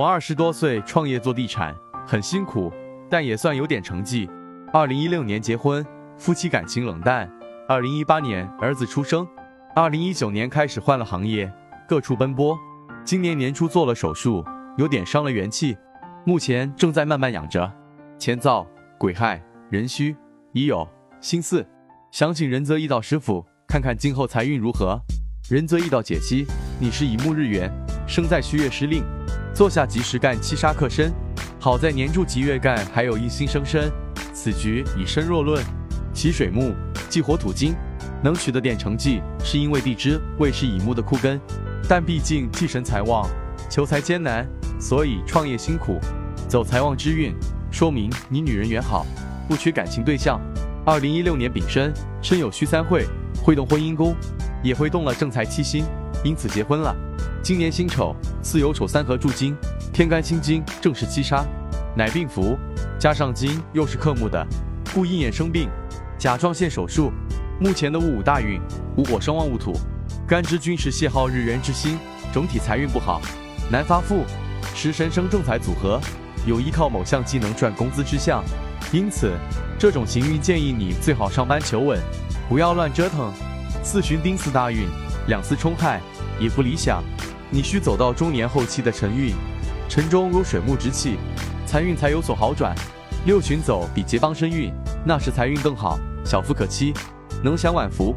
我二十多岁创业做地产，很辛苦，但也算有点成绩。二零一六年结婚，夫妻感情冷淡。二零一八年儿子出生，二零一九年开始换了行业，各处奔波。今年年初做了手术，有点伤了元气，目前正在慢慢养着。乾燥、癸亥、壬戌、乙酉、辛巳，想请仁泽易道师傅看看今后财运如何。仁泽易道解析：你是乙木日元，生在戌月失令，坐下吉时干七杀克身，好在年柱吉月干还有一星生身，此局以身弱论，其水木忌火土金，能取得点成绩是因为地支未是乙木的库根，但毕竟忌神财旺，求财艰难，所以创业辛苦，走财旺之运，说明你女人缘好，不缺感情对象。二零一六年丙申，申酉戌三会，会动婚姻宫。也会动了正财七星，因此结婚了。今年辛丑巳酉丑三合铸金，天干辛金正是七杀，乃病符，加上金又是克木的，故应验生病。甲状腺手术，目前的戊午大运，午火生旺戊土，干支均是泄耗日元之星，整体财运不好，难发富。食神生正财组合，有依靠某项技能赚工资之象，因此这种行运建议你最好上班求稳，不要乱折腾。四旬丁巳大运，两次冲亥也不理想，你需走到中年后期的辰运，辰中有水木之气，财运才有所好转。六旬走比结帮身运，那时财运更好，小富可期，能享晚福。